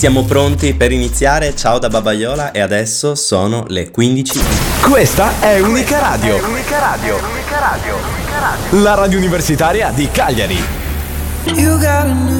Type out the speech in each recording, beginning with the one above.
Siamo pronti per iniziare, ciao da Babaiola e adesso sono le 15. Questa è Unica Radio. È unica Radio. Unica Radio. La radio universitaria di Cagliari. You gotta know.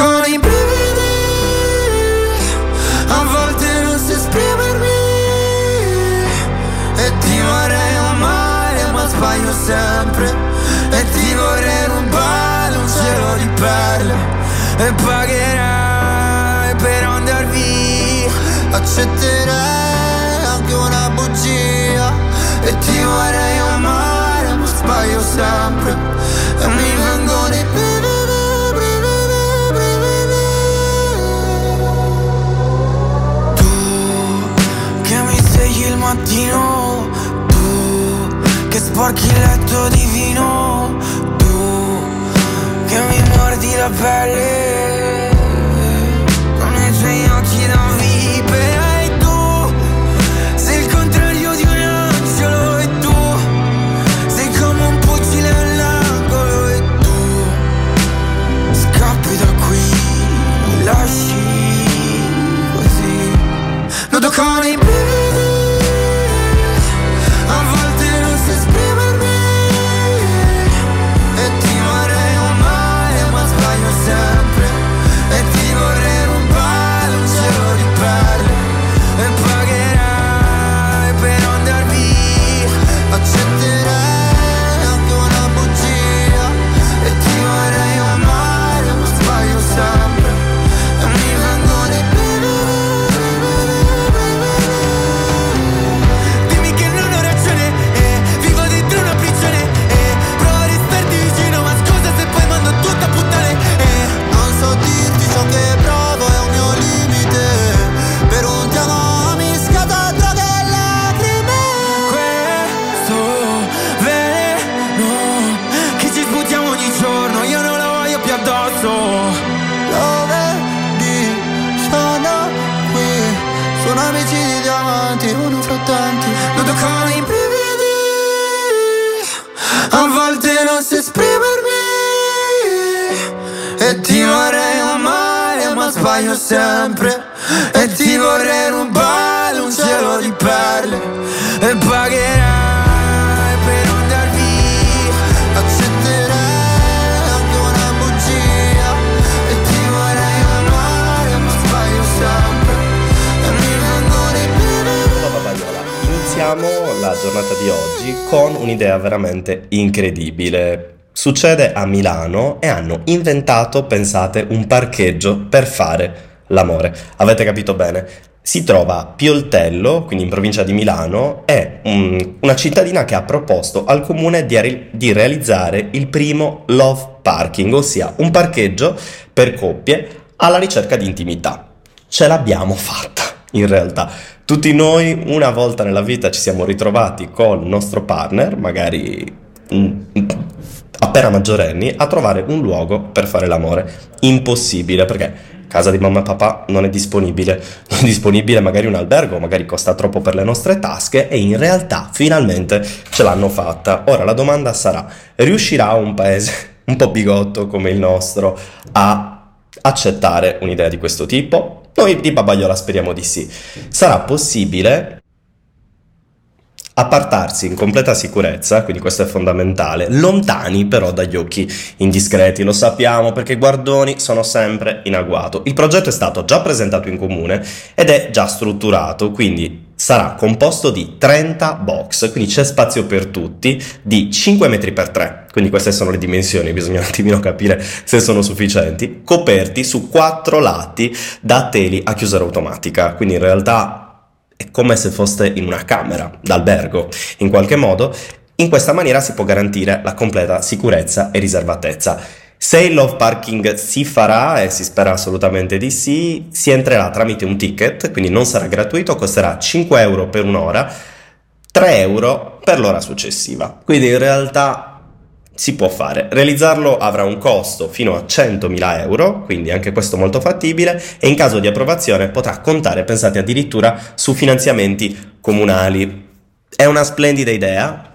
con i brividi a volte non si esprimermi e ti vorrei amare ma sbaglio sempre e ti vorrei rubare un cielo di perle e pagherai per andar via accetterai anche una bugia e ti vorrei amare ma sbaglio sempre e mi marchiletto di vino Tu che mi mordi la pelle. Sbaglio sempre E ti vorrei rubare un cielo di perle E pagherai per andar via. Accetterai anche una bugia E ti vorrei amare ma sbaglio sempre. E mi vengono i Babaiola, iniziamo la giornata di oggi con un'idea veramente incredibile. Succede a Milano e hanno inventato, pensate, un parcheggio per fare l'amore. Avete capito bene? Si trova a Pioltello, quindi in provincia di Milano, è un- una cittadina che ha proposto al comune di, di realizzare il primo love parking, ossia un parcheggio per coppie alla ricerca di intimità. Ce l'abbiamo fatta, in realtà. Tutti noi una volta nella vita ci siamo ritrovati col nostro partner, magari mm, appena maggiorenni, a trovare un luogo per fare l'amore. Impossibile perché casa di mamma e papà non è disponibile, non è disponibile magari un albergo, magari costa troppo per le nostre tasche e in realtà finalmente ce l'hanno fatta. Ora la domanda sarà, riuscirà un paese un po' bigotto come il nostro a accettare un'idea di questo tipo? Noi di Babagliola speriamo di sì. Sarà possibile appartarsi in completa sicurezza, quindi questo è fondamentale, lontani però dagli occhi indiscreti, lo sappiamo perché i guardoni sono sempre in agguato. Il progetto è stato già presentato in comune ed è già strutturato, quindi sarà composto di 30 box, quindi c'è spazio per tutti, di 5 metri per 3, quindi queste sono le dimensioni, bisogna un attimino capire se sono sufficienti, coperti su quattro lati da teli a chiusura automatica, quindi in realtà è come se foste in una camera d'albergo, in qualche modo. In questa maniera si può garantire la completa sicurezza e riservatezza. Se il love parking si farà, e si spera assolutamente di sì, si entrerà tramite un ticket, quindi non sarà gratuito, costerà 5 euro per un'ora, 3 euro per l'ora successiva. Quindi in realtà si può fare. Realizzarlo avrà un costo fino a 100.000 euro, quindi anche questo molto fattibile, e in caso di approvazione potrà contare, pensate addirittura, su finanziamenti comunali. È una splendida idea.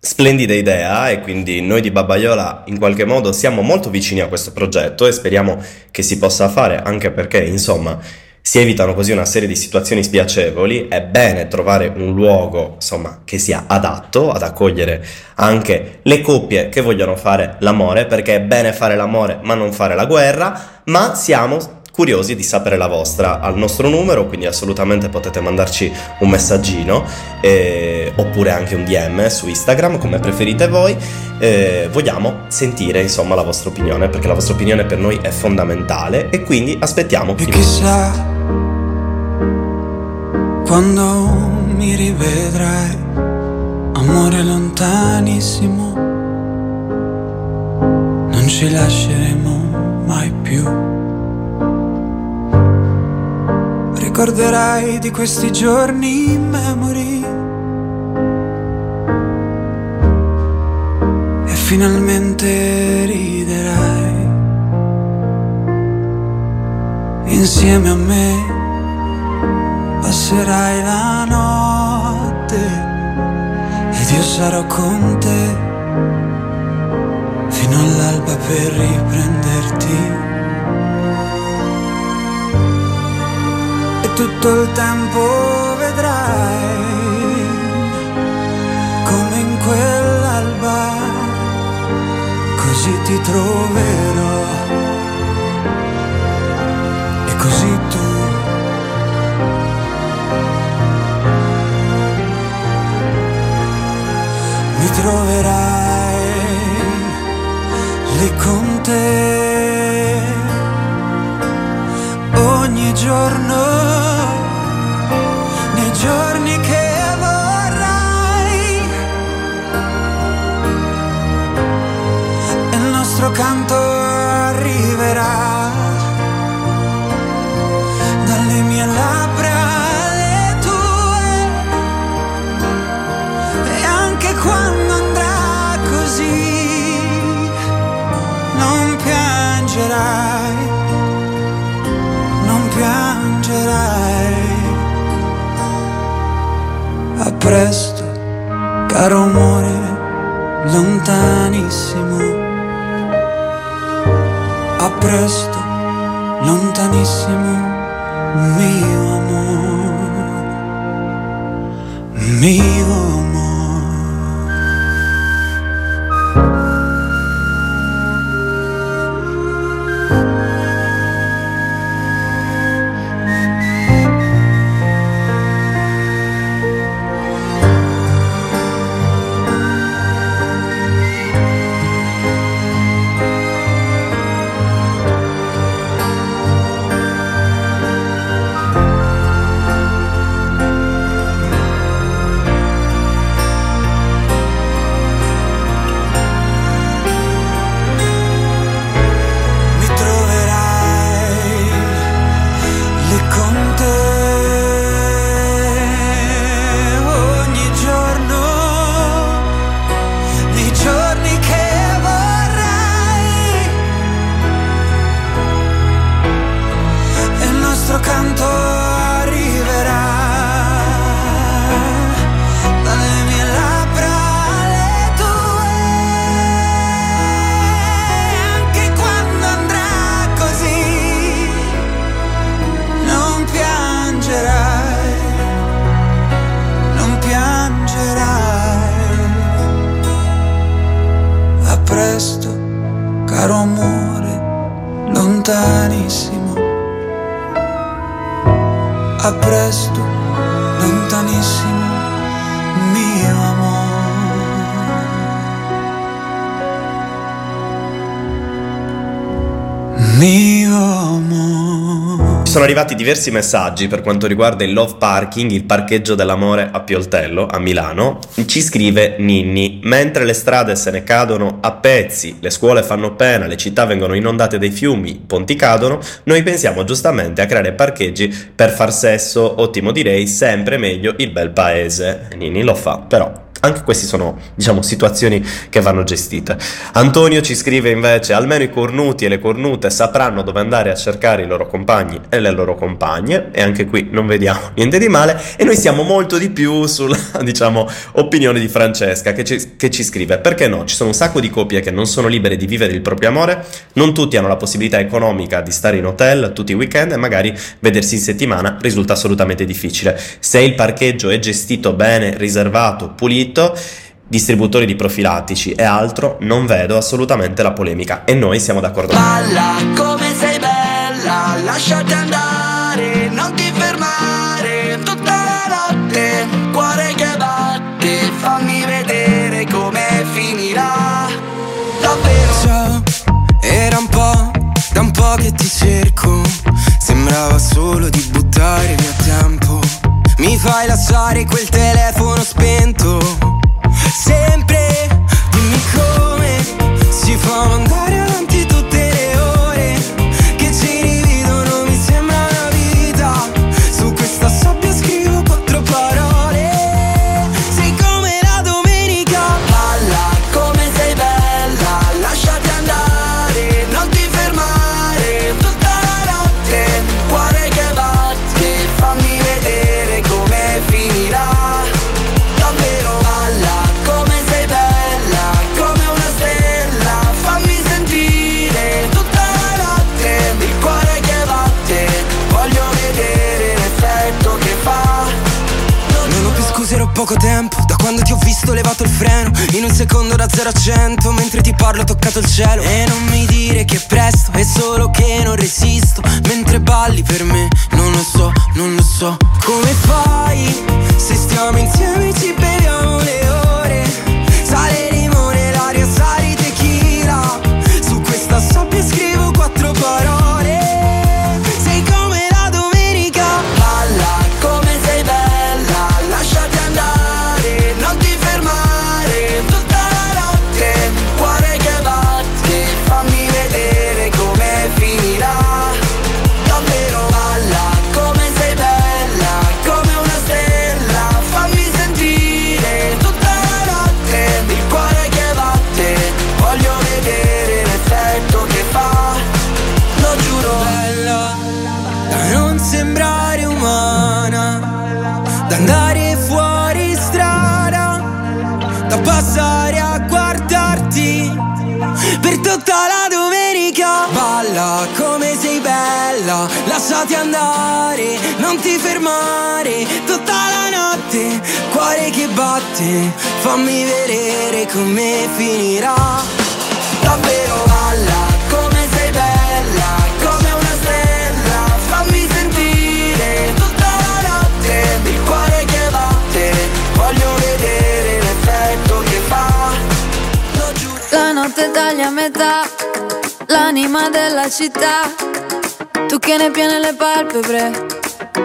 Splendida idea e quindi noi di Babaiola in qualche modo siamo molto vicini a questo progetto e speriamo che si possa fare anche perché insomma si evitano così una serie di situazioni spiacevoli, è bene trovare un luogo, insomma, che sia adatto ad accogliere anche le coppie che vogliono fare l'amore, perché è bene fare l'amore ma non fare la guerra, ma siamo curiosi di sapere la vostra al nostro numero, quindi assolutamente potete mandarci un messaggino eh, oppure anche un DM su Instagram, come preferite voi. Eh, vogliamo sentire insomma la vostra opinione, perché la vostra opinione per noi è fondamentale e quindi aspettiamo E fino chissà quando mi rivedrai, amore lontanissimo, non ci lasceremo mai più. Ricorderai di questi giorni in memory e finalmente riderai insieme a me passerai la notte ed io sarò con te fino all'alba per riprenderti. Tutto il tempo vedrai come in quell'alba così ti troverò presto, caro amore, lontanissimo. A presto, lontanissimo, mio amore, mio amore. Arrivati diversi messaggi per quanto riguarda il Love Parking, il parcheggio dell'amore a Pioltello, a Milano. Ci scrive Ninni, mentre le strade se ne cadono a pezzi, le scuole fanno pena, le città vengono inondate dai fiumi, i ponti cadono, noi pensiamo giustamente a creare parcheggi per far sesso, ottimo direi, sempre meglio il bel paese. Ninni lo fa, però anche queste sono, diciamo, situazioni che vanno gestite. Antonio ci scrive invece: almeno i cornuti e le cornute sapranno dove andare a cercare i loro compagni e le loro compagne. E anche qui non vediamo niente di male. E noi siamo molto di più sulla, diciamo, opinione di Francesca che ci, che ci scrive: perché no? Ci sono un sacco di coppie che non sono libere di vivere il proprio amore, non tutti hanno la possibilità economica di stare in hotel tutti i weekend e magari vedersi in settimana risulta assolutamente difficile. Se il parcheggio è gestito bene, riservato, pulito, distributori di profilattici e altro, non vedo assolutamente la polemica e noi siamo d'accordo. Balla come sei bella, lasciati andare, non ti fermare tutta la notte, cuore che batte, fammi vedere come finirà. Davvero? Ciao, era un po', da un po' che ti cerco, sembrava solo di buttare via tempo. Mi fai lasciare quel telefono spento. Sempre non ho più scuse ero poco tempo. Da quando ti ho visto levato il freno. In un secondo da 0 a 100 Mentre ti parlo ho toccato il cielo. E non mi dire che è presto È solo che non resisto. Mentre balli per me Non lo so, non lo so. Come fai? Se stiamo insieme ci beviamo le ore. Sale batte, fammi vedere come finirà. Davvero balla, come sei bella, come una stella, fammi sentire tutta la notte, il cuore che batte, voglio vedere l'effetto che fa. La notte taglia a metà, l'anima della città. Tu che ne piene le palpebre,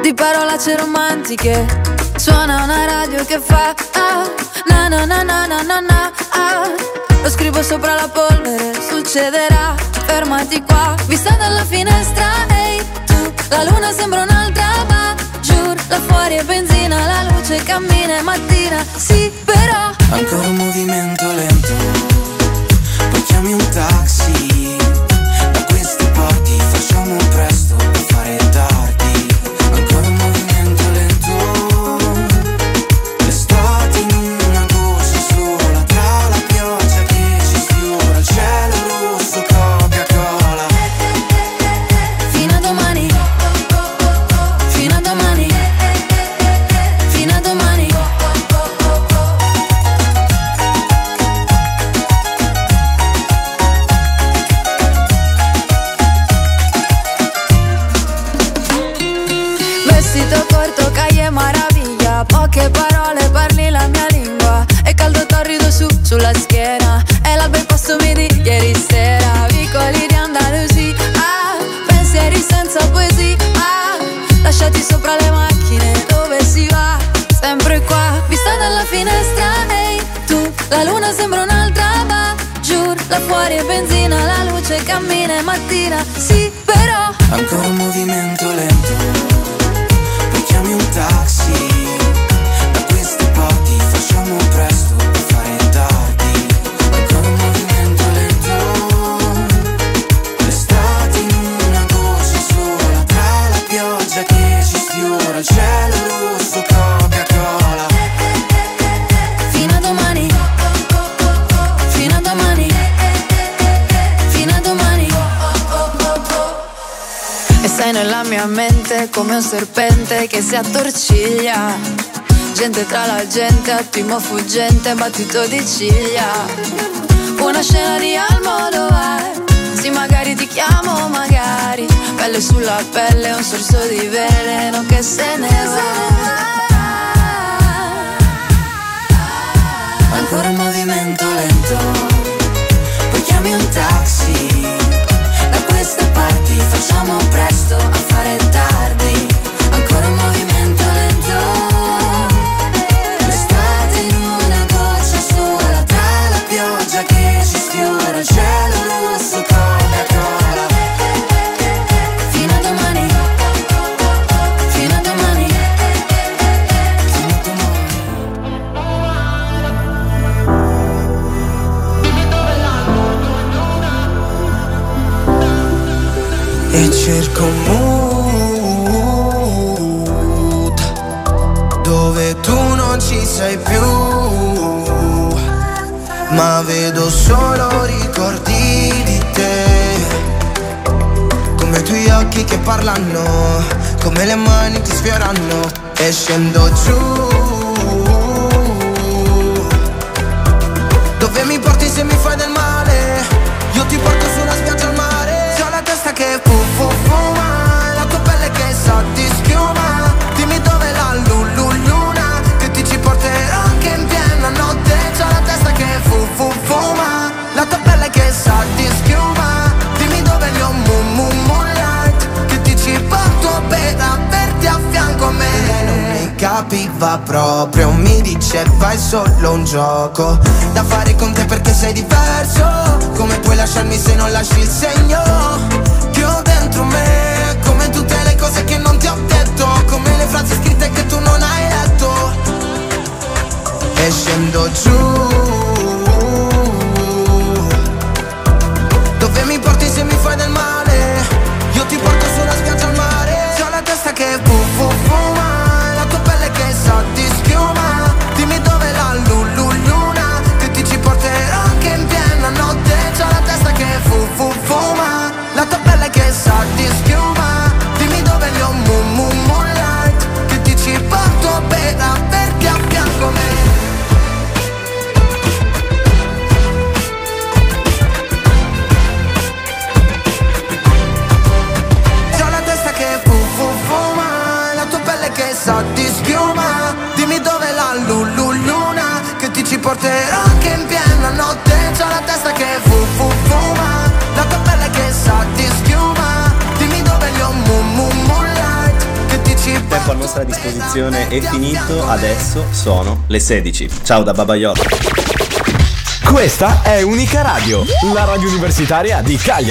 di parolacce romantiche. Suona una radio che fa ah, na na na na na na ah. Lo scrivo sopra la polvere, succederà, fermati qua. Vista dalla finestra, ehi tu, la luna sembra un'altra, ma giù, là fuori è benzina, la luce cammina, è mattina, sì, però. Ancora un movimento lento, parole, parli la mia lingua. E caldo torrido su, sulla schiena. E l'alba il pasto midi ieri sera. Vicoli di Andalusia ah, Pensieri senza poesia. Ah, Lasciati sopra le macchine Dove si va? Sempre qua Vista dalla finestra, ehi tu La luna sembra un'altra, ma giù Là fuori è benzina, la luce cammina, è mattina. Sì, però Ancora un movimento lento, la pioggia che ci sfiora, il cielo rosso, Coca-Cola. Fino a domani. Fino a domani. Fino a domani. E sei nella mia mente come un serpente che si attorciglia. Gente tra la gente, attimo fuggente, battito di ciglia. Una scena di Almodovar Sì, magari ti chiamo, magari. Pelle sulla pelle, un sorso di veleno che se ne va. Ancora un movimento lento, poi chiami un taxi. Ma vedo solo ricordi di te. Come i tuoi occhi che parlano, come le mani ti sfiorano e scendo giù. Dove mi porti se mi fai del male? Io ti porto su una spiaggia al mare. C'ho la testa che fu fu fuma, la tua pelle che sa di schiuma. Capiva proprio, mi diceva è solo un gioco da fare con te perché sei diverso. Come puoi lasciarmi se non lasci il segno che ho dentro me? Come tutte le cose che non ti ho detto, come le frasi scritte che tu non hai letto. E scendo giù. Dove mi porti se mi fai del male? Io ti porto sulla spiaggia al mare. C'ho la testa che fu disposizione è finito, adesso sono le 16. Ciao da Babaiolo. Questa è Unica Radio, la radio universitaria di Cagliari.